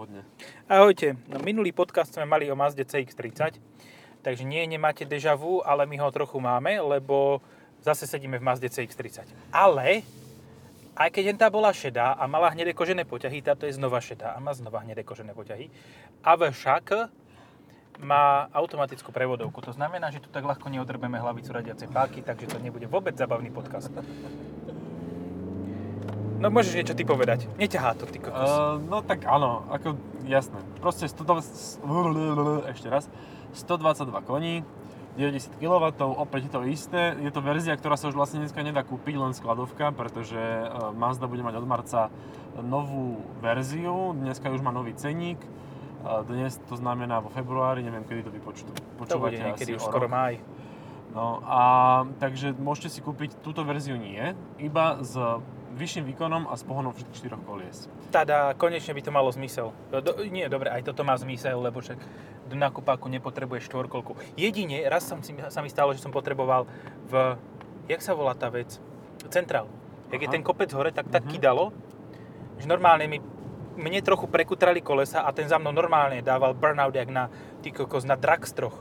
slobodne. Ahojte, no, minulý podcast sme mali o Mazde CX-30, takže nie, nemáte deja vu, ale my ho trochu máme, lebo zase sedíme v Mazde CX-30. Ale, aj keď tá bola šedá a mala hnedé kožené poťahy, táto je znova šedá a má znova hnedé kožené poťahy. Avšak má automatickú prevodovku. To znamená, že tu tak ľahko neodrbeme hlavicu radiacej páky, takže to nebude vôbec zabavný podcast. No môžeš niečo ty povedať. Neťahá to, ty kokos. Uh, no tak áno, ako jasné. Proste 120, ešte raz, 122 koní, 90 kW, opäť je to isté. Je to verzia, ktorá sa už vlastne dneska nedá kúpiť, len skladovka, pretože Mazda bude mať od marca novú verziu. Dneska už má nový cenník. Dnes to znamená vo februári, neviem kedy to vypočú. To bude niekedy už skoro máj. No a takže môžete si kúpiť túto verziu nie, iba s vyšším výkonom a s pohonom všetkých štyroch kolies. Tada, konečne by to malo zmysel. Do, nie, dobre, aj toto má zmysel, lebo však do nakupáku nepotrebuje štvorkolku. Jedine, raz som si, sa mi stalo, že som potreboval v, jak sa volá tá vec? Centrál. Jak Aha. je ten kopec hore, tak tak uh-huh. kydalo, že normálne mi mne trochu prekutrali kolesa a ten za mnou normálne dával burnout jak na, ty kokos, na dragstroch.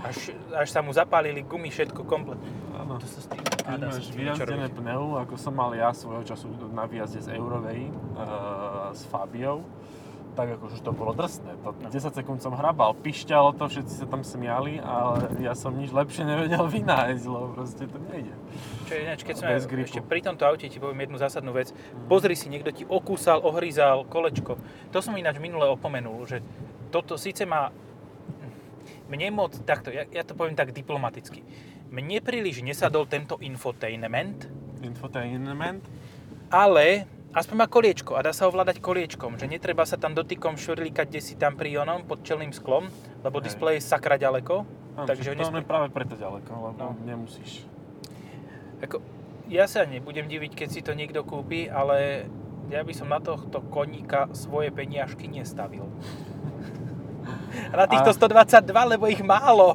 Až, až sa mu zapálili gumy, všetko komplet. Áno. To sa s tým Keď máš vyjazdené pneu, ako som mal ja svojho času na výjazde z Eurovej uh, s Fabiou, tak akože to bolo drsné. To 10 no. sekúnd som hrabal, pišťalo to, všetci sa tam smiali, ale ja som nič lepšie nevedel vynájsť, lebo proste to nejde. Čo je ináč, keď sme ešte pri tomto aute ti poviem jednu zásadnú vec. Mm. Pozri si, niekto ti okúsal, ohryzal kolečko. To som ináč minule opomenul, že toto síce má mne moc, takto, ja, ja to poviem tak diplomaticky. Mne príliš nesadol tento infotainment. Infotainment? Ale aspoň má koliečko a dá sa ovládať koliečkom, že netreba sa tam dotykom švrlíkať kde si tam pri onom pod čelným sklom, lebo Hej. displej je sakra ďaleko. No, takže to práve preto ďaleko, lebo no. nemusíš. Ako, ja sa nebudem diviť, keď si to niekto kúpi, ale ja by som na tohto koníka svoje peniažky nestavil. A na týchto a... 122, lebo ich málo.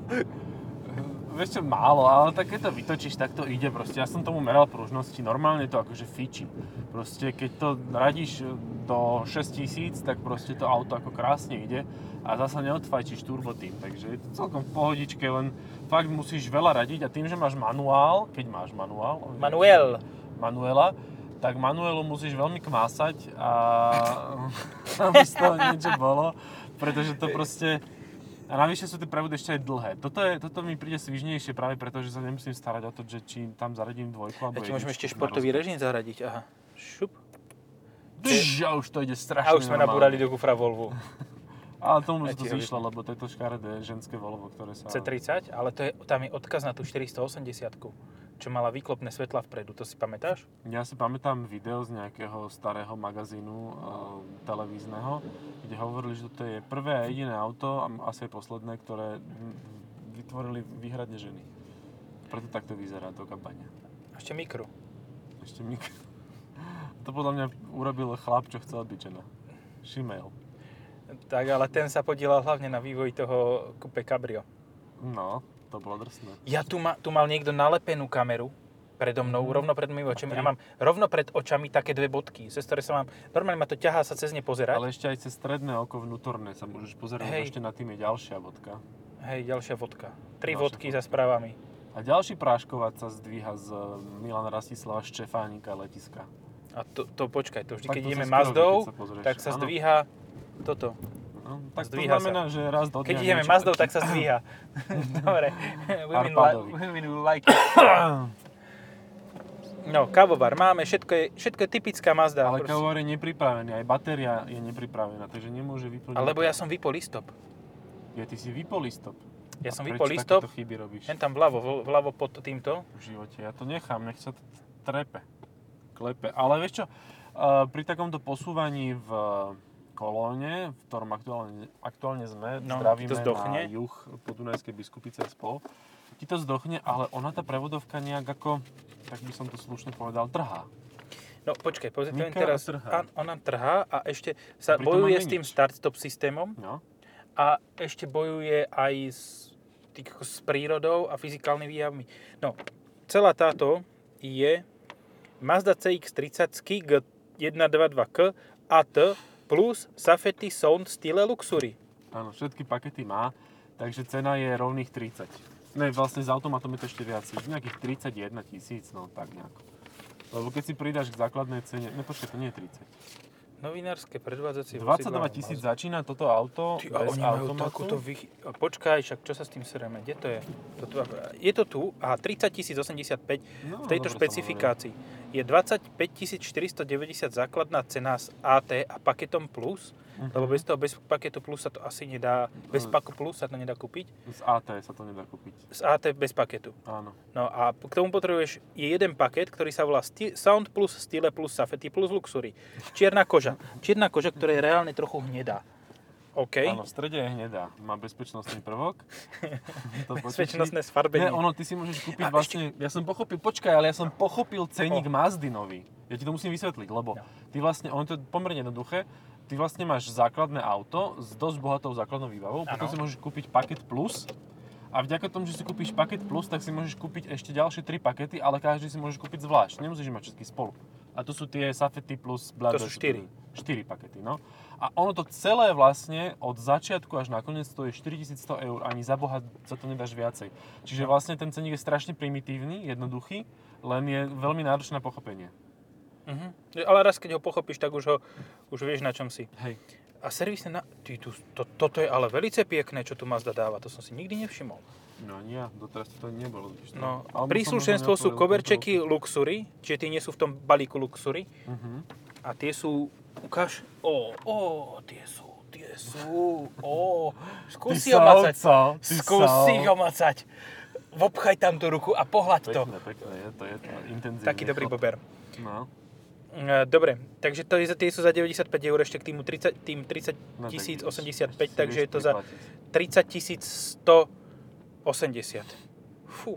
Vieš čo, málo, ale tak keď to vytočíš, tak to ide proste. Ja som tomu meral pružnosti, normálne to akože fičí. Proste keď to radíš do 6000, tak proste to auto ako krásne ide a zasa neodfajčíš turbo tým, takže je to celkom v pohodičke, len fakt musíš veľa radiť a tým, že máš manuál, keď máš manuál... Manuel. Manuela, tak manuelu musíš veľmi kmásať a aby z toho niečo bolo pretože to proste... A navyše sú tie prevody ešte aj dlhé. Toto, je, toto mi príde svižnejšie práve preto, že sa nemusím starať o to, že či tam zaradím dvojku alebo Ja môžeme ešte športový režim zaradiť, aha. Šup. Dž, a už to ide strašne A už sme normálne. nabúrali do kufra Volvo. Ale tomu by to zišlo, lebo to je to škaredé ženské Volvo, ktoré sa... C30, ale to je, tam je odkaz na tú 480 čo mala výklopné svetla vpredu. To si pamätáš? Ja si pamätám video z nejakého starého magazínu e, televízneho, kde hovorili, že toto je prvé a jediné auto, a asi aj posledné, ktoré vytvorili výhradne ženy. Preto takto vyzerá to kampania. Ešte mikro. Ešte mikro. To podľa mňa urobil chlap, čo chcel byť žena. Šimail. Tak, ale ten sa podielal hlavne na vývoji toho Coupe Cabrio. No, to bolo drsné. Ja tu, ma, tu mal niekto nalepenú kameru predo mnou, mm. rovno pred mojimi očami. Ja mám rovno pred očami také dve bodky, cez ktoré sa mám, normálne ma to ťahá sa cez ne pozerať. Ale ešte aj cez stredné oko vnútorné sa môžeš pozerať, Hej. ešte nad tým je ďalšia bodka. Hej, ďalšia vodka. Tri ďalšia vodky vodka. za správami. A ďalší práškovať sa zdvíha z Milana Rastislava Štefánika letiska. A to, to počkaj, to vždy, tak keď ideme Mazdou, tak sa zdvíha toto. No, tak to znamená, sa. že raz do Keď ideme Mazdou, tak sa zdvíha. Dobre. Women, li- women like it. No, kávovar máme, všetko je, všetko je typická Mazda. Ale kávovar je nepripravený, aj batéria je nepripravená, takže nemôže vyplniť. Alebo ja som vypol listop. Ja, ty si vypol listop. Ja A som vypol listop. chyby robíš? Jen tam vľavo, vľavo pod týmto. V živote, ja to nechám, nech sa trepe. Klepe. Ale vieš čo, uh, pri takomto posúvaní v kolóne, v ktorom aktuálne, aktuálne sme, no, zdravíme na juh Podunajskej biskupice spol, ti to zdochne, ale ona tá prevodovka nejak ako, tak by som to slušne povedal, trhá. No počkaj, pozrite teraz, trhá. ona trhá a ešte sa bojuje s tým start-stop systémom no. a ešte bojuje aj s, tých, s prírodou a fyzikálnymi výjavmi. No, celá táto je Mazda CX-30 SKI G122K AT plus Safety Sound Style Luxury. Áno, všetky pakety má, takže cena je rovných 30. Ne, vlastne s automatom je to ešte viac, nejakých 31 tisíc, no tak nejako. Lebo keď si pridáš k základnej cene, ne počkaj, to nie je 30. Novinárske predvádzacie 22 tisíc začína toto auto Ty, a bez oni majú automatu. takúto vych... Počkaj, však čo sa s tým sereme? Kde to je? To tu, je to tu a 30 085 No, v tejto som špecifikácii. Je 25 490 základná cena s AT a paketom plus, Mhm. lebo bez toho, bez paketu plus sa to asi nedá, bez No. paku plus sa to nedá kúpiť, Z AT sa to nedá kúpiť. s AT bez paketu. Áno. No a k tomu potrebuješ je jeden paket, ktorý sa volá Sti- Sound plus Style plus Safety plus Luxury. Čierna koža. Čierna koža, ktorá je reálne trochu hnedá. OK. Áno, v strede je hnedá. Má bezpečnostný prvok. to. Bezpečnostné sfarbenie. Ne, ono, ty si môžeš kúpiť A vlastne, ja som pochopil, počkaj, ale ja som pochopil ceník Mazdy nový. Ja ti to musím vysvetliť, lebo No. ty vlastne, ono to je pomerne jednoduché, ty vlastne máš základné auto s dosť bohatou základnou výbavou, potom Áno. si môžeš kúpiť paket plus a vďaka tomu, že si kúpiš paket plus, tak si môžeš kúpiť ešte ďalšie tri pakety, ale každý si môžeš kúpiť zvlášť, nemusíš mať všetky spolu. A to sú tie Safety plus bla, To sú štyri. 4 pakety, no. A ono to celé vlastne od začiatku až nakoniec to je 4100 eur, ani za boha za to nedáš viacej. Čiže vlastne ten ceník je strašne primitívny, jednoduchý, len je veľmi náročné na pochopenie. Mhm. Ale raz, keď ho pochopíš, tak už, ho, už vieš, na čom si. Hej. A servisné na... Ty, tu, to, toto je ale veľmi pekné, čo tu Mazda dáva. To som si nikdy nevšimol. No nie, doteraz to nebolo. No, Alebo som príslušenstvo sú koberčeky Luxury, čiže tie nie sú v tom balíku Luxury. Mhm. A tie sú... Ukáž. Ó, ó, tie sú, tie sú, ó. Skúsi Ty ho macať. Skúsi ho macať. Vobchaj tam tú ruku a pohľaď to. Pekné, pekné, je to, je to intenzívne. Taký dobrý bober. No, Dobre, takže to je, za- tie sú za 95 eur ešte k týmu 30, tým 30 no tak tisíc vidíš, 85, si takže je to za priplatiť. 30 180. Fú,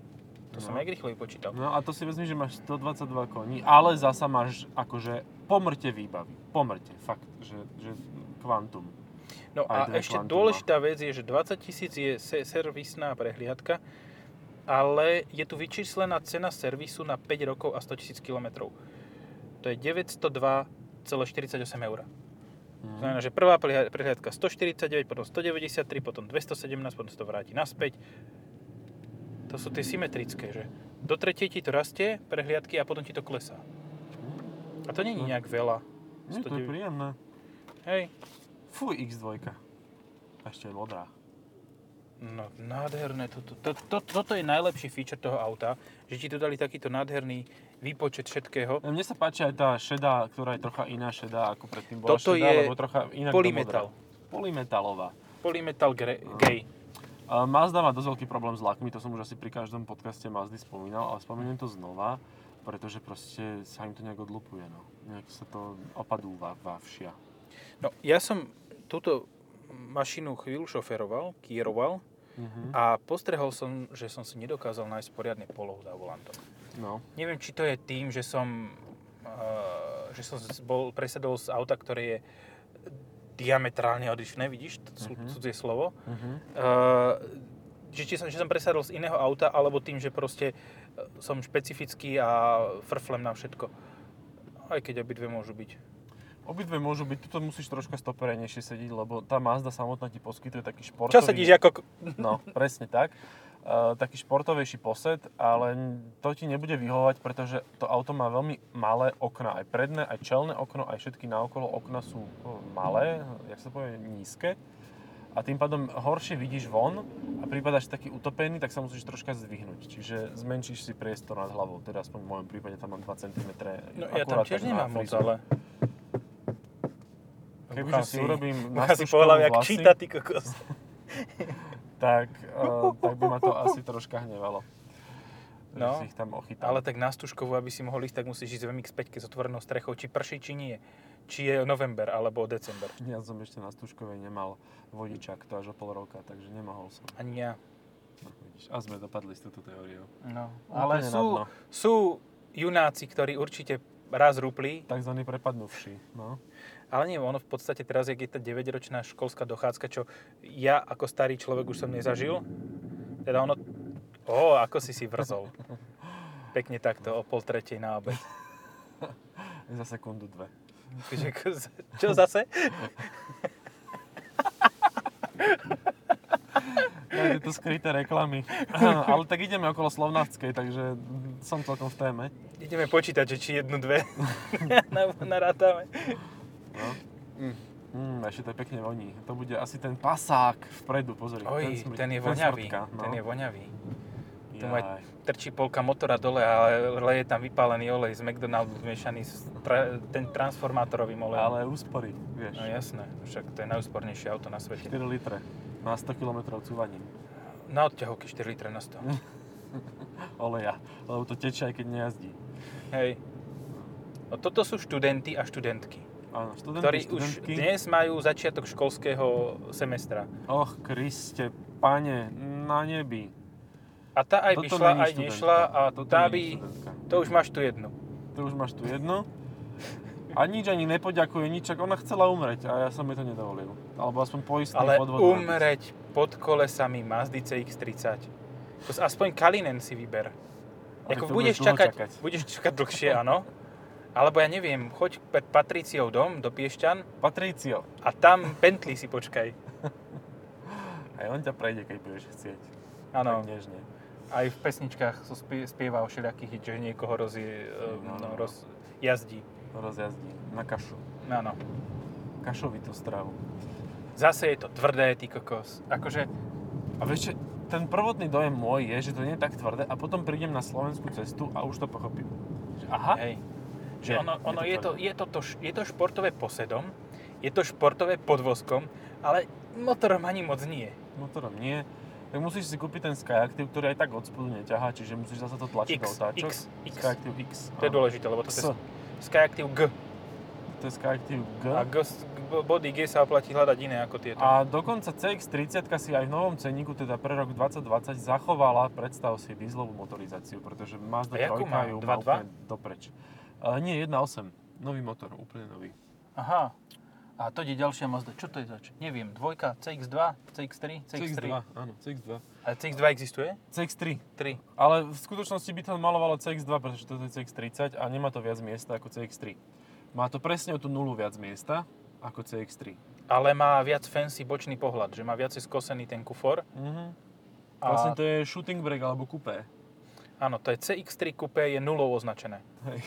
to som No. jak rýchlo vypočítal. No a to si vezmi, že máš 122 koní, ale zasa máš akože pomrte výbavy. Pomrte, fakt, že, že kvantum. No Aj a ešte kvantuma. dôležitá vec je, že 20 tisíc je se- servisná prehliadka, ale je tu vyčíslená cena servisu na 5 rokov a 100 tisíc km. To je 902,48 eur. Mhm. Znamená, že prvá prehlia- prehliadka 149, potom 193, potom 217, potom sa to vráti naspäť. To sú tie symetrické, že do tretej ti to rastie, prehliadky a potom ti to klesá. A to není No. nejak veľa. Nie, to je 109. príjemné. Hej, Fuj, X2. A ešte je modrá. no nádherné. Toto, to, to, toto je najlepší feature toho auta, že ti tu dali takýto nádherný výpočet všetkého. Mne sa páči aj tá šedá, ktorá je trocha iná šedá, ako predtým bola Toto šedá, je lebo trocha inak polymetal. Polymetalová. Polymetal gre- No. gay. A Mazda má dosť veľký problém s lakmi, to som už asi pri každom podcaste Mazdy spomínal, ale spomeniem to znova, pretože proste sa im to nejak odlupuje, no. Nejak sa to opadúva, vávšia. No, ja som túto mašinu chvíľu šoferoval, kýroval Mhm. a postrehol som, že som si nedokázal nájsť poriadne polohu za volantom. No. Neviem, či to je tým, že som, uh, že som bol, presedol z auta, ktoré je diametrálne odlišné, vidíš, to sú Mhm. cudzie slovo. Mhm. Uh, že, či som, že som presadol z iného auta, alebo tým, že proste uh, som špecifický a frflem na všetko. Aj keď obidve môžu byť. Obidve môžu byť, tuto musíš troška stoperenejšie sedieť, lebo tá Mazda samotná ti poskytuje taký športový... Čo sedíš ako... No, presne tak. Uh, taký športovejší posed, ale to ti nebude vyhovovať, pretože to auto má veľmi malé okna. Aj predné, aj čelné okno, aj všetky naokolo okna sú uh, malé, jak sa povie, nízke. A tým pádom horšie vidíš von a prípadaš taký utopený, tak sa musíš troška zdvihnúť. Čiže zmenšíš si priestor nad hlavou. Teda aspoň v mojom prípade tam mám 2 cm. No ja tam tiež nemám moc, ale... Kebyže si urobím Bucha si pohľav, jak číta, ty kokos. tak, uh, tak by ma to asi troška hnevalo. No, si ich tam. Ale tak na Stužkovú, aby si mohol ísť, tak musíš ísť z MX-5 s otvorenou strechou, či prší, či nie. Či je november, alebo december. Ja som ešte na Stužkovej nemal vodičák, to až o pol roka, takže nemohol som. Ani ja. No, vidíš. A sme dopadli s touto teóriou. No. Úplne Ale sú, sú junáci, ktorí určite raz rúpli, Takzvaný prepadnuvší, no. Ale nie, ono v podstate teraz, jak je tá 9-ročná školská dochádzka, čo ja ako starý človek už som nezažil, teda ono... Ó, ako si si vrzol. Pekne takto, o pol tretej na obed. Za sekundu dve. Že ko- Čo zase? Ja, tieto skryté reklamy. Ale tak ideme okolo Slovnaftskej, takže som celkom v téme. Ideme počítať, že či jednu, dve na- narátame. No. Mm, ešte to pekne voní. To bude asi ten pasák vpredu, pozri. Oj, smrť- ten je voňavý. smrtka, no. Ten je voňavý. Tu ma trčí polka motora dole, ale leje tam vypálený olej z McDonaldu zmiešaný s tra- ten transformátorovým olejom. Ale úspory, vieš. No jasné, však to je najúspornejšie auto na 4 svete. litre na 100 km cúvaním Na odťahovky 4 litre na 100. oleja, lebo to tečie aj keď nejazdí. Hej. No toto sú študenti a študentky, Áno, študenti, ktorí už študentky. dnes majú začiatok školského semestra. Och, Kriste, pane, na nebi. A tá aj by Toto šla, není aj študentka. nešla a Toto tá by... študentka. To už máš tu jednu. Tu už máš tu jedno. A nič ani nepoďakuje, nič, ona chcela umreť a ja som jej to nedovolil. Alebo aspoň poistný Ale podvod. umreť pod kolesami Mazdy CX-30. To aspoň Kalinen si vyber. Ale Ako to budeš čakať, čakať. budeš čakať dlhšie, áno. Alebo ja neviem, choď pred Patriciou dom do Piešťan Patricio, a tam Bentley si počkaj. aj on ťa prejde, keď budeš chcieť. Áno, aj v pesničkách sa spie, spieva o všelijakých, že niekoho roz, No, no, no. roz, jazdí. Rozjazdí na kašu. Áno. Kašovitú stravu. Zase je to tvrdé, ty kokos. Akože, A vieš čo, ten prvotný dojem môj je, že to nie je tak tvrdé a potom prídem na slovenskú cestu a už to pochopím. Aha, hej. Že Je, ono, je ono to je, to, je, to, je to športové posedom, je to športové podvozkom, ale motorom ani moc nie. motorom nie. Tak musíš si kúpiť ten Skyactiv, ktorý aj tak od spodu neťahá, čiže musíš zase to tlačiť X, do otáčok. X, X. Skyactiv X. To je dôležité, lebo to je Skyactiv G. To je Skyactiv G. A G, body G sa oplatí hľadať iné ako tieto. A dokonca CX-30 si aj v novom cenníku, teda pre rok 2020, zachovala, predstav si, dieselovú motorizáciu, pretože Mazda A jakú 3 má? ju 2.2? má dopreč. Ale nie, 1.8. Nový motor, úplne nový. Aha. A to ide ďalšia Mazda. Čo to je zač? Neviem. Dvojka, CX2, CX3, CX3. áno, CX2. A CX2 existuje? CX3. 3. Ale v skutočnosti by to malovalo CX2, pretože to je CX30 a nemá to viac miesta ako CX3. Má to presne o tú nulu viac miesta ako CX3. Ale má viac fancy bočný pohľad, že má viacej skosený ten kufor. Mhm. A, Vlastne to je shooting brake alebo coupé. Áno, to je CX3 Coupé je nulou označené. Hej.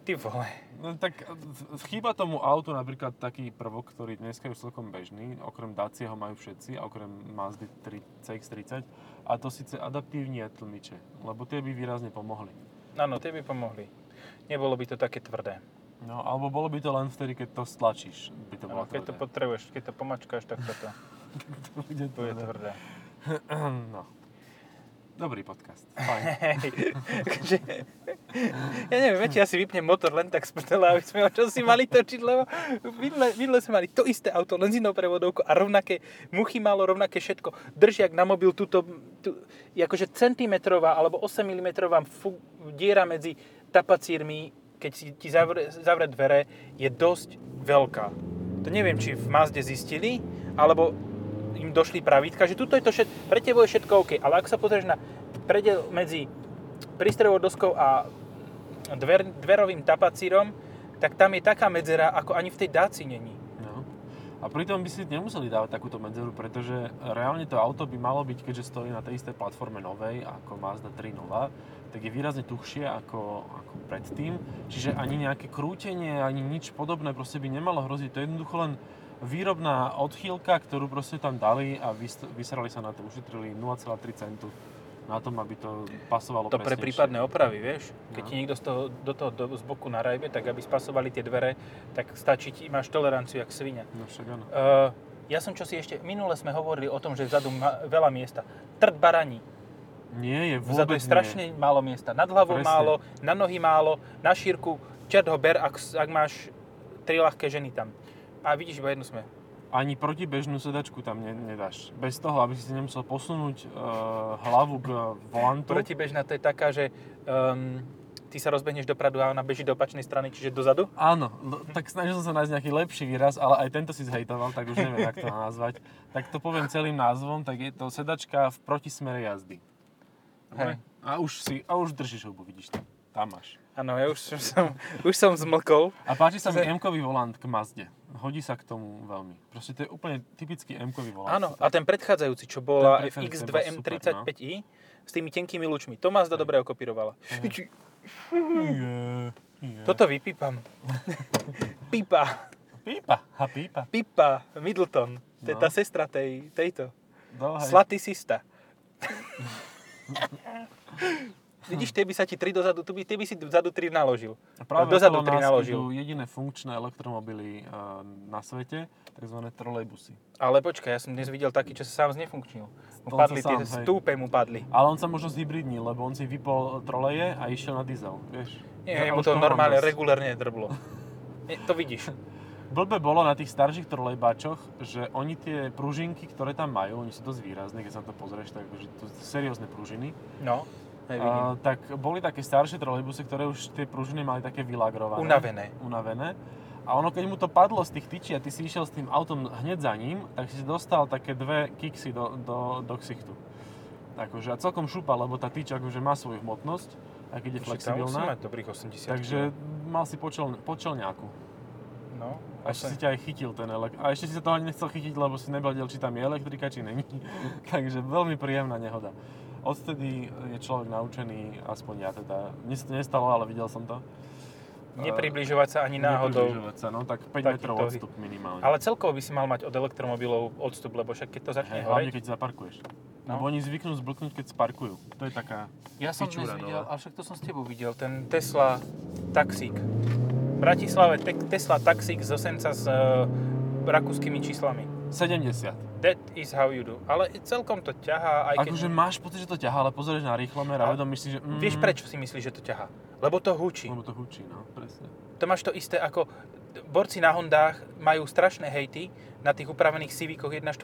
Ty vole. No, tak v- chýba tomu autu napríklad taký prvok, ktorý dneska je už celkom bežný, okrem Dacia ho majú všetci, a okrem Mazdy 3, CX-30, a to síce adaptívne tlmiče, lebo tie by výrazne pomohli. Áno, tie by pomohli. Nebolo by to také tvrdé. No, alebo bolo by to len vtedy, keď to stlačíš, by to bolo Áno, keď to tvrdé. potrebuješ, keď to pomačkáš, tak toto to bude bude tvrdé. tvrdé. No. Dobrý podcast. Ja neviem, ja si vypnem motor len tak z prdela, aby sme o čo si mali točiť, lebo minule, minule sme mali to isté auto, len s inou prevodovkou a rovnaké muchy malo, rovnaké všetko. Držiak na mobil, túto, tu, akože centimetrová alebo 8 mm fu, diera medzi tapacírmi, keď si ti zavre, zavre dvere, je dosť veľká. To neviem, či v Mazde zistili, alebo im došli pravítka, že tuto je to všetko, pre teba je všetko OK, ale ak sa pozrieš na predel medzi prístrojovou doskou a dver, dverovým tapacírom, tak tam je taká medzera, ako ani v tej dáci není. No. A pritom by si nemuseli dávať takúto medzeru, pretože reálne to auto by malo byť, keďže stojí na tej istej platforme novej ako Mazda 3.0, tak je výrazne tuchšie ako, ako predtým. Čiže ani nejaké krútenie, ani nič podobné proste by nemalo hroziť. To je jednoducho len výrobná odchýlka, ktorú proste tam dali a vys- vysrali sa na to, ušetrili 0,3 centu na tom, aby to pasovalo To pre presnejšie. prípadné opravy, vieš? Keď No. ti niekto z toho, do toho do, z boku narajbe, tak aby spasovali tie dvere, tak stačí ti, máš toleranciu jak svinia. No však áno. Uh, ja som čo si ešte, minule sme hovorili o tom, že vzadu má veľa miesta. Trd baraní. Nie je vôbec Vzadu je strašne málo miesta. Nad hlavou Presne. málo, na nohy málo, na šírku. Čert ho ber, ak, ak máš tri ľahké ženy tam. A vidíš iba jednu sme. ani protibežnú sedačku tam ne, nedáš. Bez toho, aby si nemusel posunúť uh, hlavu k volantu. Protibežná to je taká, že um, ty sa rozbehneš dopradu a ona beží do opačnej strany, čiže dozadu. Áno, no, tak snažil som sa nájsť nejaký lepší výraz, ale aj tento si zhejtoval, tak už neviem, jak to nazvať. Tak to poviem celým názvom, tak je to sedačka v protismere jazdy. Hej. A už, si, a už držíš hubu, vidíš to. Tam máš. Áno, ja už som, už som zmlkol. A páči sa mi M-kový volant k Mazde. Hodí sa k tomu veľmi. Proste to je úplne typický M-kový volant. Áno, a ten predchádzajúci, čo bola Ten predchádzajúci FX2 bol super, no. M35i s tými tenkými lučmi. To Mazda dobre okopírovala. Je, je. Toto vypípam. Pipa. Pípa, a pípa. Pipa Middleton. To je No. tá sestra tej, tejto. No, hej. Slatý sista. Vidíš, tie by sa ti tri dozadu, tu by, tie by si dozadu tri naložil. A Práve dozadu okolo tri nás naložil. idú jediné funkčné elektromobily eh, na svete, tzv. trolejbusy. Ale počkaj, ja som dnes videl taký, čo sa sám znefunkčnil. Mu On padli tie hej. stúpe, mu padli. Ale on sa možno zhybridnil, lebo on si vypol troleje a išiel na diesel, vieš. Nie, Ja mu to normálne dosť. regulárne drblo. Nie, to vidíš. Blbe bolo na tých starších trolejbáčoch, že oni tie pružinky, ktoré tam majú, oni sú dosť výrazné, keď sa na to pozrieš, tak že to sú seriózne pružiny. No. A, tak boli také staršie trolejbusy, ktoré už tie pružiny mali také vylagrované. Unavené. Unavené. A ono, keď mu to padlo z tých tyčí a ty si išiel s tým autom hneď za ním, tak si dostal také dve kiksy do, do, do ksichtu. Akože, a celkom šupa, lebo tá tyč akože má svoju hmotnosť, aj keď je flexibilná. mať dobrých 80 Takže mal si počel, počelňáku. No, A ešte si ťa aj chytil ten elek. A ešte si sa toho ani nechcel chytiť, lebo si nebadil, či tam je elektrika, či není. Takže veľmi príjemná nehoda. Odtedy je človek naučený, aspoň ja teda, mne sa to nestalo, ale videl som to. Nepribližovať sa ani náhodou. Nepribližovať sa, no tak 5 Takýto- metrov odstup minimálne. Ale celkovo by si mal mať od elektromobilov odstup, lebo však keď to začne Hej, hlavne keď zaparkuješ. No. Lebo oni zvyknú zblknúť, keď sparkujú. To je taká... Ja som dnes pičúra videl, ale však to som s tebou videl, ten Tesla taxík. V Bratislave te- Tesla taxík z Osenca s uh, rakúskymi číslami. 70. That is how you do. Ale celkom to ťahá, aj keď... Akože máš pocit, že to ťahá, ale pozrieš na rýchlomer a A- vedomíš si, že... Mm, Vieš prečo si myslíš, že to ťahá? Lebo to hučí. Lebo to hučí, no, presne. To máš to isté ako borci na Hondách majú strašné hejty na tých upravených Civicoch 1.4,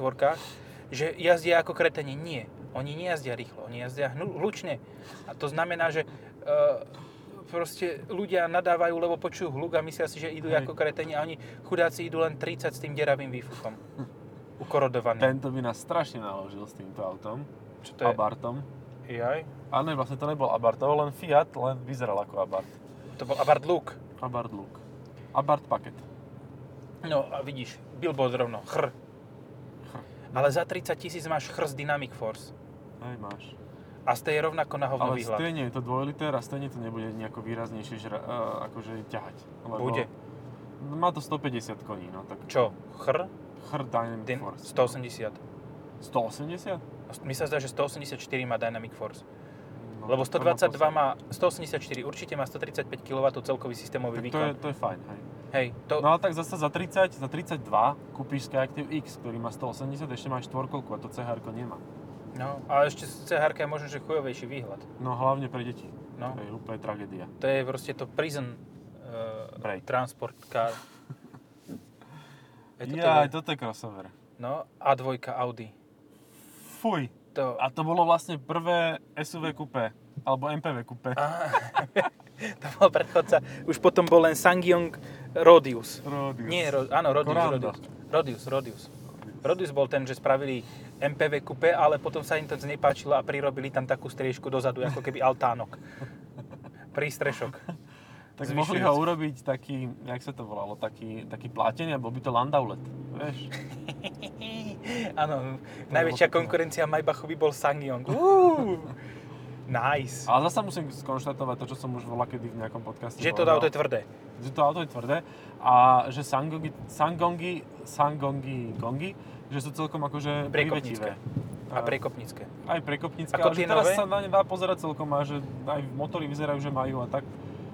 že jazdia ako kreteni. Nie. Oni nejazdia rýchlo, oni jazdia hlučne. A to znamená, že uh, proste ľudia nadávajú, lebo počujú hluk a myslia si, že idú Hej. ako kreteni a oni chudáci idú len 30 s tým deravým výfukom. Ukorodovaný. Tento by nás strašne naložil s týmto autom. Čo to je? Abartom. Jaj. A ne, vlastne to nebol Abarth, to bol len Fiat, len vyzeral ako Abarth. To bol Abarth Look. Abarth Look. Abarth Paket. No a vidíš, billboard rovno, chr. Ale za 30 tisíc máš chr z Dynamic Force. Hej, máš. A ste je rovnako na hovno Ale výhľad. stejne je to 2 liter a stejne to nebude nejako výraznejšie žra, uh, akože ťahať. Lebo Bude. Má to 150 koní, no tak Čo? Chr? chr Dynamic Din- Force. 180. 180? Mi sa zdá, že 184 má Dynamic Force. No, Lebo tak to má 122 posledný. má 184, určite má 135 kW celkový systémový Tak to je, výkon. to je fajn, hej. Hej, to, No ale tak zase za 30, za 32 kúpiš Skyactiv X, ktorý má 180, ešte máš štvorkolku a to CHR nemá. No, a ešte z CHR je možno, že chujovejší výhľad. No hlavne pre deti. No, To je úplne tragédia. to je proste to prison uh, Break. transport car. Je to Ja, teda- toto je crossover. No, A2 Audi. Fuj. To, A to bolo vlastne prvé SUV kupé, alebo MPV kupé. To bol predchodca. Už potom bol len Sangyong Rodius. Rodius. Nie, ro, áno, Rodius. Rodius. Rodius, Rodius. Rodius bol ten, že spravili MPV coupe, ale potom sa im to nepáčilo a prirobili tam takú striežku dozadu, ako keby altánok. Prístrešok. Tak Zvyšujúc. mohli ho urobiť taký, jak sa to volalo, taký, taký plátený a bol by to Landaulet, vieš? Áno, najväčšia konkurencia Maybachu by bol Sangyong. Nice. Ale zase musím skonštatovať to, čo som už volal kedy v nejakom podcaste Že to auto je tvrdé. Že to auto je tvrdé a že Sangongi, Sangongi, Sangongi, Gongi, že sú celkom akože privetivé. A prekopnícke. Aj prekopnícke, Ako ale tie teraz nové? sa na ne dá pozerať celkom a že aj motory vyzerajú, že majú a tak.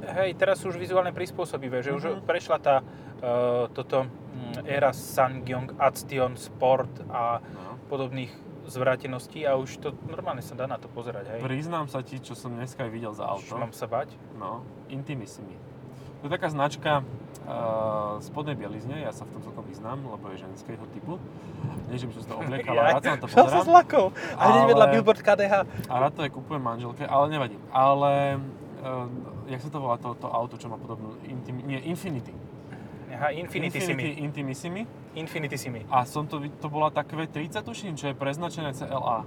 Hej, teraz sú už vizuálne prispôsobivé, že už Mhm. prešla tá uh, toto mm, éra Sangyong, Action, Sport a No. podobných zvráteností a už to normálne sa dá na to pozerať, hej. Priznám sa ti, čo som dneska aj videl za Už auto. mám sa bať? No, Intimissimi. To je taká značka uh, spodnej bielizne, ja sa v tom celkom vyznám, lebo je ženského typu. Nie, že by som si to obliekal, ale rád sa na to Šiel sa pozerám. zlakol. A hneď vedľa billboard KDH. A rád to aj kúpujem manželke, ale nevadí. Ale, uh, jak sa to volá to, to auto, čo má podobnú, intim, nie, Infinity. Aha, Infinity Simi. Intimissimi. Infinity Simi. A som to, to bola tá Q30, tuším, čo je preznačené CLA.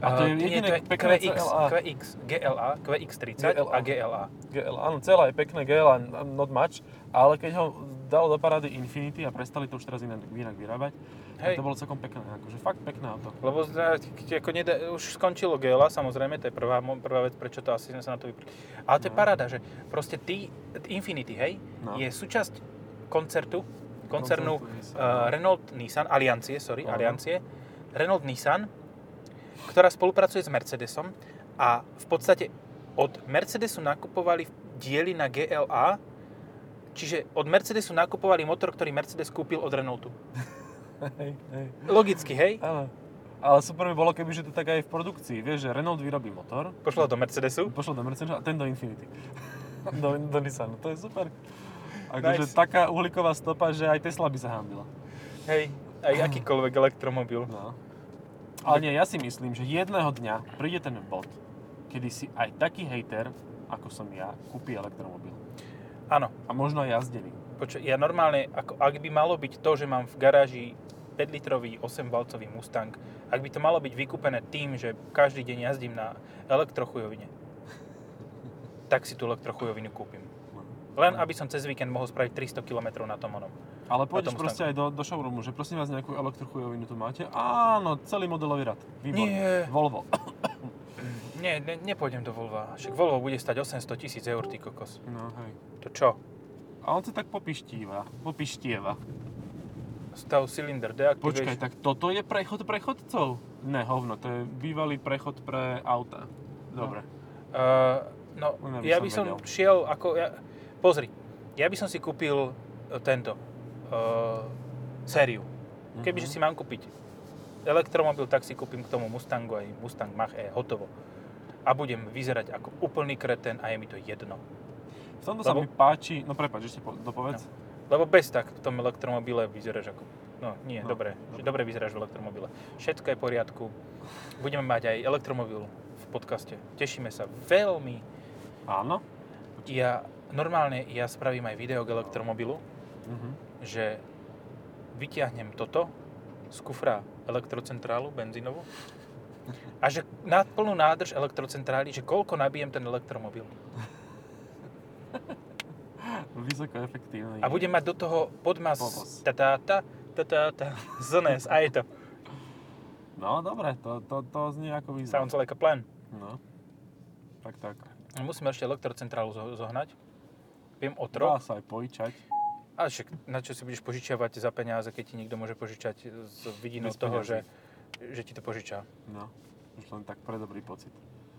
A to je Uh, nie, jediné to je pekné QX, CLA. QX, GLA, QX30 a GLA. GL, áno, celá je pekné GL a not much, ale keď ho dalo do parády Infinity a prestali to už teraz inak, inak vyrábať, Hej. to bolo celkom pekné, akože fakt pekné auto. Lebo ako nedá, už skončilo GLA, samozrejme, to je prvá, prvá vec, prečo to asi sme sa na to vypli. Ale to je No. paráda, že proste ty, Infinity, hej, No. je súčasť koncertu, koncernu Koncertu Nissan, uh, no. Renault Nissan, Aliancie, sorry, Áno. Aliancie, Renault Nissan, ktorá spolupracuje s Mercedesom a v podstate od Mercedesu nakupovali diely na GLA, čiže od Mercedesu nakupovali motor, ktorý Mercedes kúpil od Renaultu. Hej, hej. Logicky, hej? Áno. Ale super by bolo, keby že to tak aj v produkcii. Vieš, že Renault vyrobí motor, Pošlo do Mercedesu. pošlo do Mercedes a ten do Infinity. do, do Nissanu. To je super. Akože Nice. taká uhlíková stopa, že aj Tesla by sa hambila. Hej, aj akýkoľvek elektromobil. No. Ale nie, ja si myslím, že jedného dňa príde ten bod, kedy si aj taký hejter, ako som ja, kúpi elektromobil. Áno, A možno aj jazdený. počuj, ja normálne, ako, ak by malo byť to, že mám v garáži 5-litrový 8-valcový Mustang, ak by to malo byť vykúpené tým, že každý deň jazdím na elektrochujovine, tak si tú elektrochujovinu kúpim. Len aby som cez víkend mohol spraviť 300 km na tom onom. Ale pôjdeš proste aj do, do showroomu, že prosím vás nejakú elektrochujovinu tu máte? Áno, celý modelový rad. Výborne. Nie. Volvo. Nie, ne, nepôjdem do Volva. Však Volvo bude stať 800 tisíc eur, ty kokos. No hej. To čo? A on sa tak popištíva. Popištieva. Stav cylinder deactivation. Počkaj, tak toto je prechod prechodcov? Ne, hovno, to je bývalý prechod pre auta. Dobre. Uh, no, Len aby ja som by som vedel. šiel ako... Ja, pozri, ja by som si kúpil e, tento. Uh, sériu. Kebyže Mhm. si mám kúpiť elektromobil, tak si kúpim k tomu Mustangu aj Mustang Mach-E, hotovo. A budem vyzerať ako úplný kreten a je mi to jedno. V tomto sa Lebo- mi páči, no prepáč, ešte po, dopovedz. Lebo bez tak v tom elektromobile vyzeráš ako... No, nie, No, dobre, dobre. že dobre vyzeráš v elektromobile. Všetko je v poriadku. Budeme mať aj elektromobil v podcaste. Tešíme sa veľmi. Áno. Ja normálne ja spravím aj video k elektromobilu, Mhm. Že vyťahnem toto z kufra elektrocentrálu benzínovú a že na plnú nádrž elektrocentrály, že koľko nabijem ten elektromobil. Vysoko efektívny. A budem mať do toho podmas tatáta, tatáta, znes, a je to. No, dobre, to, to, to znie ako výzva. Sounds like a plan. No. Tak, tak. Musíme ešte elektrocentrálu zo- zohnať. Viem o Dá troch. sa aj pojičať. A však na čo si budeš požičiavať za peniaze, keď ti niekto môže požičať z vidinou toho, že, že ti to požiča. No. Už len tak pre dobrý pocit.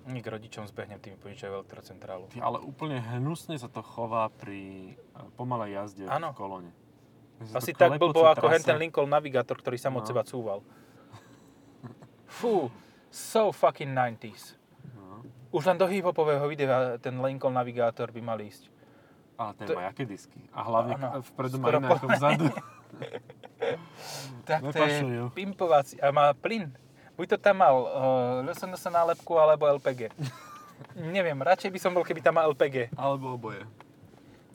Nik rodičom zbehnem, tým požičajú elektrocentrálu. Ty, ale úplne hnusne sa to chová pri eh, pomalej jazde Áno. v kolóne. Asi tak blbo ako trase. ten Lincoln Navigator, ktorý sa od No. seba cúval. Fú, so fucking 90s. No. Už len do hip-hopového videa ten Lincoln Navigator by mal ísť. A ten To- má jaké disky. A hlavne Áno. k- vpredu má iné ako vzadu. Tak to je pimpovací. A má plyn. Buď to tam mal uh, LSNS nálepku, alebo LPG. Neviem, radšej by som bol, keby tam mal LPG. Alebo oboje.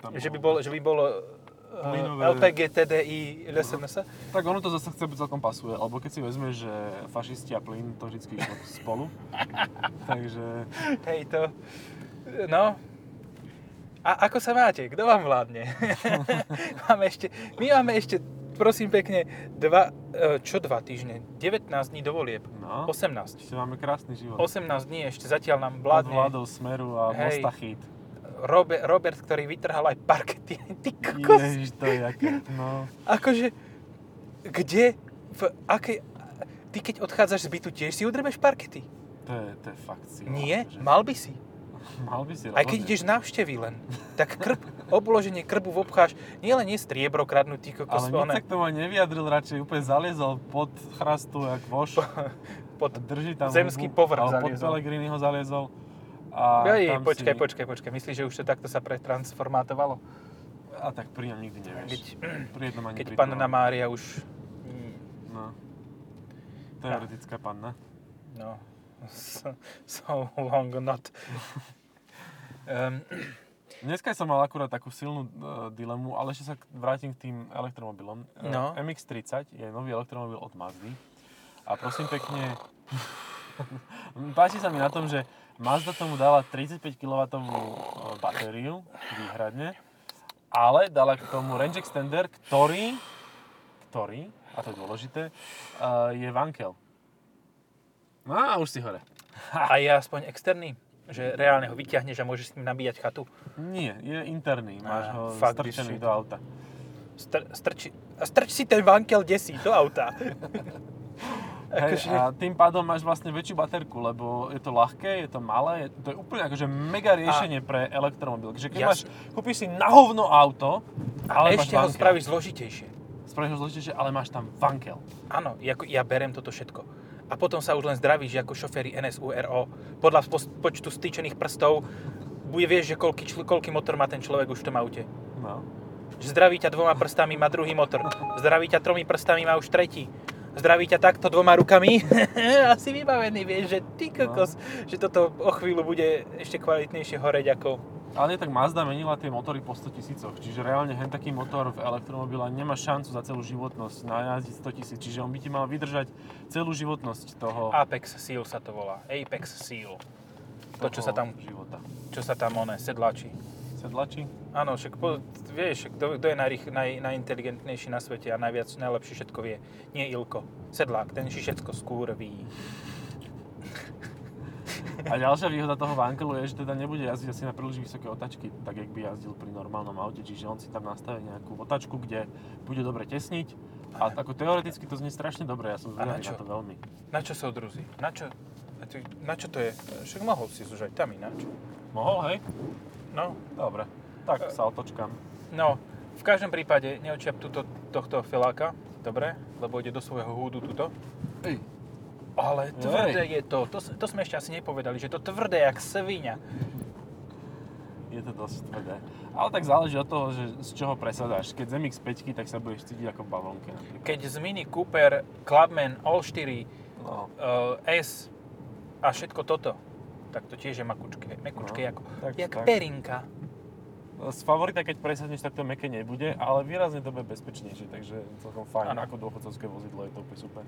Tam Že by, bol, že by bolo uh, LPG, TDI, LSNS. Tak ono to zase chce celkom pasuje, lebo keď si vezme, že fašisti a plyn to vždy išlo spolu. Takže Hej, to... No. A ako sa máte? Kto vám vládne? máme ešte, my máme ešte, prosím pekne, dva, e, čo dva týždne? 19 dní do volieb. no, 18. ešte máme krásny život. 18 dní ešte zatiaľ nám Pod vládne vládou Smeru a Hej. Mosta Chyt. Robert, Robert, ktorý vytrhal aj parkety. Ty kokos. Ježiš, to je jaké. No, Akože, kde, v akej... Ty keď odchádzaš z bytu, tiež si udrbeš parkety? to je, to je fakt si. Nie, Že... mal by si. Mal by si Aj keď ideš návštevy len, tak krb, obloženie krbu obcháš, nie len nie striebro kradnutý kokos, Ale nič sa k tomu nevyjadril, radšej úplne zaliezol pod chrastu, jak voš. pod... Drží tam zemský hubu, povrch ale pod zaliezol. Pellegrini ho zaliezol. A Ej, tam počkaj, si... počkaj, počkaj, myslíš, že už to takto sa pretransformátovalo? A tak pri ňom nikdy nevieš. Keď, Pri jednom ani keď pri panna. Mária už... No. Teoretická panna. No, so, so long not. Um, Dneska som mal akurát takú silnú uh, dilemu, ale ešte sa vrátim k tým elektromobilom. Eh, No. MX-30 je nový elektromobil od Mazdy. A prosím pekne, Páči sa mi na tom, že Mazda tomu dala 35 kW batériu výhradne, ale dala k tomu range extender, ktorý, ktorý, a to je dôležité, uh, je vankel. No a už si hore. A je aspoň externý? Že reálne ho vyťahneš a môžeš s ním nabíjať chatu? Nie, je interný. Máš Á, ho fuck strčený do auta. Str- strči, a strč si ten vankel desí do auta. Hej, Akože- a tým pádom máš vlastne väčšiu baterku, lebo je to ľahké, je to malé, je, to je úplne akože mega riešenie pre elektromobil. Takže keď Ja máš, kúpiš si na hovno auto, Ale máš ešte ho vankel. spravíš zložitejšie. Spravíš ho zložitejšie, ale máš tam vankel. Áno, ja, ja berem toto všetko. A potom sa už len zdravíš ako šoféry NSURO. Podľa počtu stýčených prstov bude vieš, že koľký, čl- koľký motor má ten človek už v tom aute. No. Zdraví ťa dvoma prstami má druhý motor. Zdraví ťa tromi prstami má už tretí. Zdraví ťa takto dvoma rukami. Asi vybavený, vieš, že ty kokos, že toto o chvíľu bude ešte kvalitnejšie horeť ako... Ale tak Mazda menila tie motory po 100 tisícoch, čiže reálne hen taký motor v elektromobile nemá šancu za celú životnosť najazdiť 100 tisíc, čiže on by ti mal vydržať celú životnosť toho, Apex Seal sa to volá. Apex Seal. To, čo sa tam, života. čo sa tam one, sedlačí. Sedlačí? Áno, však po, vieš, kto, kto je najrych, naj, najinteligentnejší na svete a najviac, najlepšie všetko vie? Nie Ilko. Sedlák, ten si všetko skúrví. A ďalšia výhoda toho vankelu je, že teda nebude jazdiť asi na príliš vysoké otačky, tak jak by jazdil pri normálnom aute, čiže on si tam nastaví nejakú otačku, kde bude dobre tesniť. A ako teoreticky to znie strašne dobre, ja som na zvedavý čo? na to veľmi. Na čo sa odruzí? Na čo? Na čo to je? Však mohol si zúžať tam ináč. Mohol, hej? No, Dobre, tak sa otočkám. no, v každom prípade neočiap túto, tohto filáka, dobre, lebo ide do svojho húdu tuto. Ej. Ale Jej. tvrdé je to, to, to sme ešte asi nepovedali, že to tvrdé jak svinia. Je to dosť tvrdé. Ale tak záleží od toho, že z čoho presadáš. Keď zem X5, tak sa budeš cítiť ako v balónke napríklad. Keď z Mini Cooper, Clubman, All 4, No, uh, S a všetko toto, tak to tiež je makučké, mekučké No, ako, tak, jak tak. perinka. z favorita, keď presadneš, tak to meké nebude, ale výrazne to bude bezpečnejšie, takže celkom fajn. Áno. Ako dôchodcovské vozidlo je to úplne super.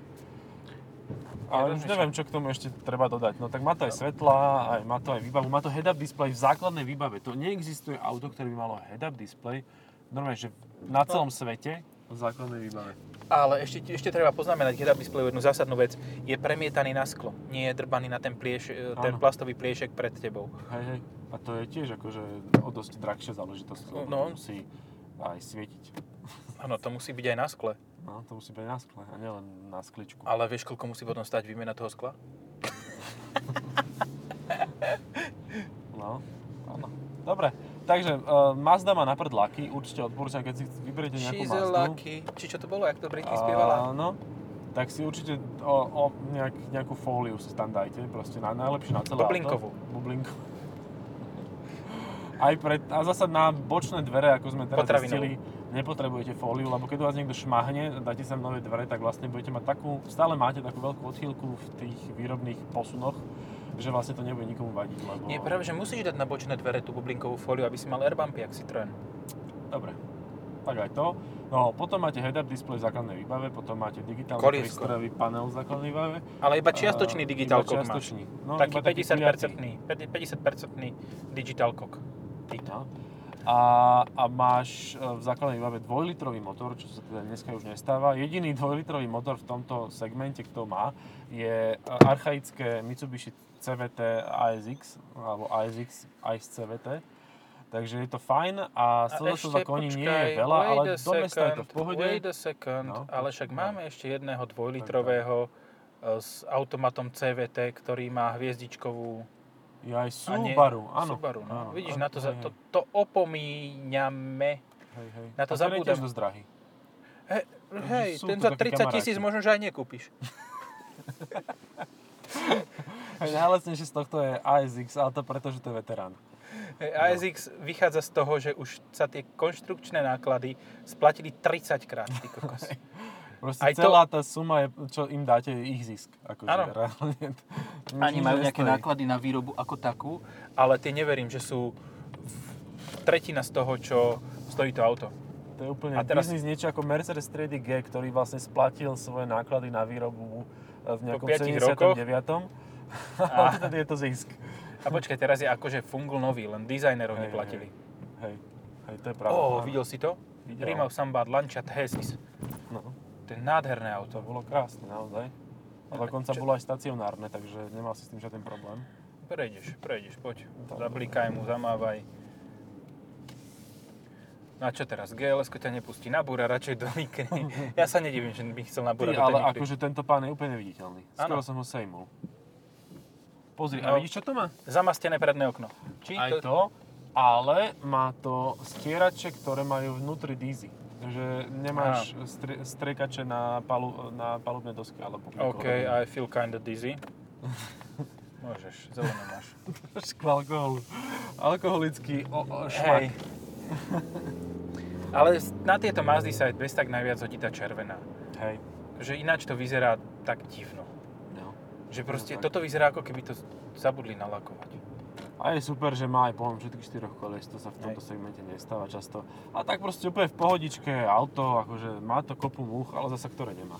Ale už neviem, čo k tomu ešte treba dodať. No tak má to aj svetla, aj má to aj výbavu, má to head-up display v základnej výbave. To neexistuje auto, ktoré by malo head-up display, normálne, že na celom svete v základnej výbave. Ale ešte, ešte treba poznamenať head-up display jednu zásadnú vec. Je premietaný na sklo, nie je drbaný na ten, plieš, ten Áno. plastový pliešek pred tebou. Hej, hej. A to je tiež akože o dosť drahšia záležitosť. lebo No. musí aj svietiť. Áno, to musí byť aj na skle. No, to musí byť na skle a nielen na skličku. Ale vieš, koľko musí potom stať výmena toho skla? No, áno. Dobre, takže uh, Mazda má napred laky, určite odporúčam, keď si vyberiete nejakú She's Mazdu. lucky. Či čo to bolo, jak to Britney spievala? Áno, tak si určite o, o nejak, nejakú fóliu si tam dajte, proste na, najlepšie na celé Bublinkovú. auto. Bublinkovú. Aj pred, a zasa na bočné dvere, ako sme teraz zistili, nepotrebujete fóliu, lebo keď vás niekto šmahne, dáte sa nové dvere, tak vlastne budete mať takú, stále máte takú veľkú odchýlku v tých výrobných posunoch, že vlastne to nebude nikomu vadiť, lebo... Nie, práve, že musíš dať na bočné dvere tú bublinkovú fóliu, aby si mal airbumpy, jak Citroen. Dobre, tak aj to. No, potom máte head-up display v základnej výbave, potom máte digitálny Koliesko. prístrojový panel v základnej výbave. Ale iba čiastočný A- digital iba čiastočný. No, Taký iba 50-percentný, 50-percentný digital. Ty. No. A, a máš e, v základnej výbave dvojlitrový motor, čo sa teda dneska už nestáva. Jediný dvojlitrový motor v tomto segmente, kto má, je e, archaické Mitsubishi CVT ASX, alebo ASX AS CVT. Takže je to fajn a 122 koní nie je veľa, ale do mesta je to v pohode. Wait a second, No, ale však no. máme ešte jedného dvojlitrového e, s automatom CVT, ktorý má hviezdičkovú... Je aj a nie- Subaru, áno. Subaru, no. áno, Vidíš, áno, na to, za, to, to opomíňame. hej, hej. na to A ten je dosť drahý. He, hej, sú ten za takí 30 tisíc možno, že aj nekúpiš. Najlacnejšie z tohto je ASX, ale to preto, že to je veterán. Hej, ASX vychádza z toho, že už sa tie konštrukčné náklady splatili 30 krát, ty kokos. Proste Aj to- celá tá suma, je, čo im dáte, je ich zisk. Akože reálne. Ani majú nejaké nestojí. náklady na výrobu ako takú, ale tie neverím, že sú tretina z toho, čo stojí to auto. To je úplne A teraz- biznis niečo ako Mercedes 3D G, ktorý vlastne splatil svoje náklady na výrobu e, v nejakom piatich rokoch? 79. Ale vtedy je to zisk. A počkaj, teraz je akože fungl nový, len dizajnerov Hej, neplatili. Hej, hej, to je pravda. Ó, áno. videl si to? Videl. Rimav Sambat Lancia Thesis. No, To je nádherné to auto. bolo krásne, naozaj. A dokonca Čo- bolo aj stacionárne, takže nemal si s tým žiaden problém. Prejdeš, prejdeš, poď. Zablikaj mu, zamávaj. No a čo teraz? GLS ťa nepustí na búra, radšej do Nikry. Ja sa nedivím, že by chcel na Ty, búra do ale akože tento pán je úplne viditeľný. Skoro Áno. som ho sejmul. Pozri, No. a vidíš, čo to má? Zamastené predné okno. Či Aj to, ale má to stierače, ktoré majú vnútri dízy. Takže nemáš stre, striekače na, palu, na palubné dosky, alebo OK, I feel kinda dizzy. Môžeš, zelenú máš. Trošku alkoholu. Alkoholický o, o, Hej. šmak. Ale na tieto Mazdy sa aj bez tak najviac hodí tá červená. Hej. Že ináč to vyzerá tak divno. No. Že proste tak. toto vyzerá ako keby to zabudli nalakovať. A je super, že má aj pohon všetkých štyroch kolies, to sa v tomto segmente nestáva často. A tak proste úplne v pohodičke, auto, akože má to kopu múch, ale zasa ktoré nemá.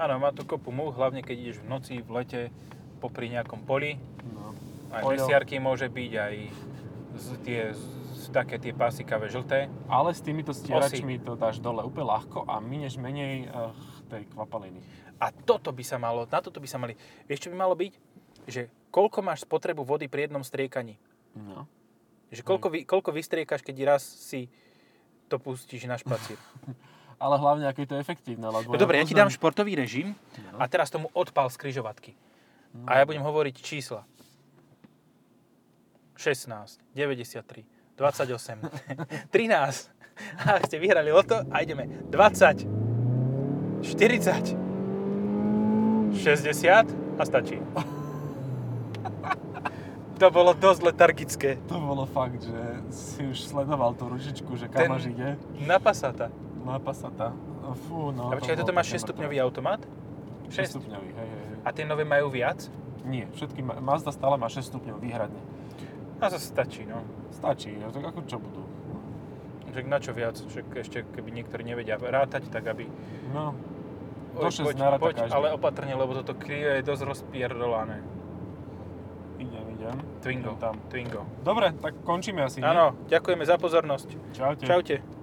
Áno, má to kopu múch, hlavne keď ideš v noci, v lete, popri nejakom poli. No. Aj mesiarky môže byť, aj z, tie, z, také tie pasikavé žlté. Ale s týmito stieračmi to dáš dole úplne ľahko a minieš menej uh, tej kvapaliny. A toto by sa malo, na toto by sa mali, vieš čo by malo byť? Že koľko máš spotrebu vody pri jednom striekaní? No. Že koľko, vy, koľko vystriekaš, keď raz si to pustíš na špacír? Ale hlavne, ako je to efektívne. Lebo No dobre, ja ti poznám- dám športový režim a teraz tomu odpal z kryžovatky. A ja budem hovoriť čísla. 16, 93, 28, 13. A ste vyhrali loto a ideme 20, 40, 60 a stačí. To bolo dosť letargické. To bolo fakt, že si už sledoval tú ružičku, že Ten- kam až ide. Na Passata. Na Passata. Fú, no. A počkaj, toto má 6 stupňový automat? 6 6. stupňový, hej, hej, hej. A tie nové majú viac? Nie, všetky, ma- Mazda stále má 6 stupňov výhradne. A zase stačí, no. Stačí, no, tak ako čo budú? Však na čo viac? Však ešte keby niektorí nevedia rátať, tak aby... No, Do Oj, 6 poď, poď, každý. ale opatrne, lebo toto Clio je dosť rozpierdolané. Idem. Twingo. Tam. Twingo. Dobre, tak končíme asi? Áno, ďakujeme za pozornosť. Čaute. Čaute.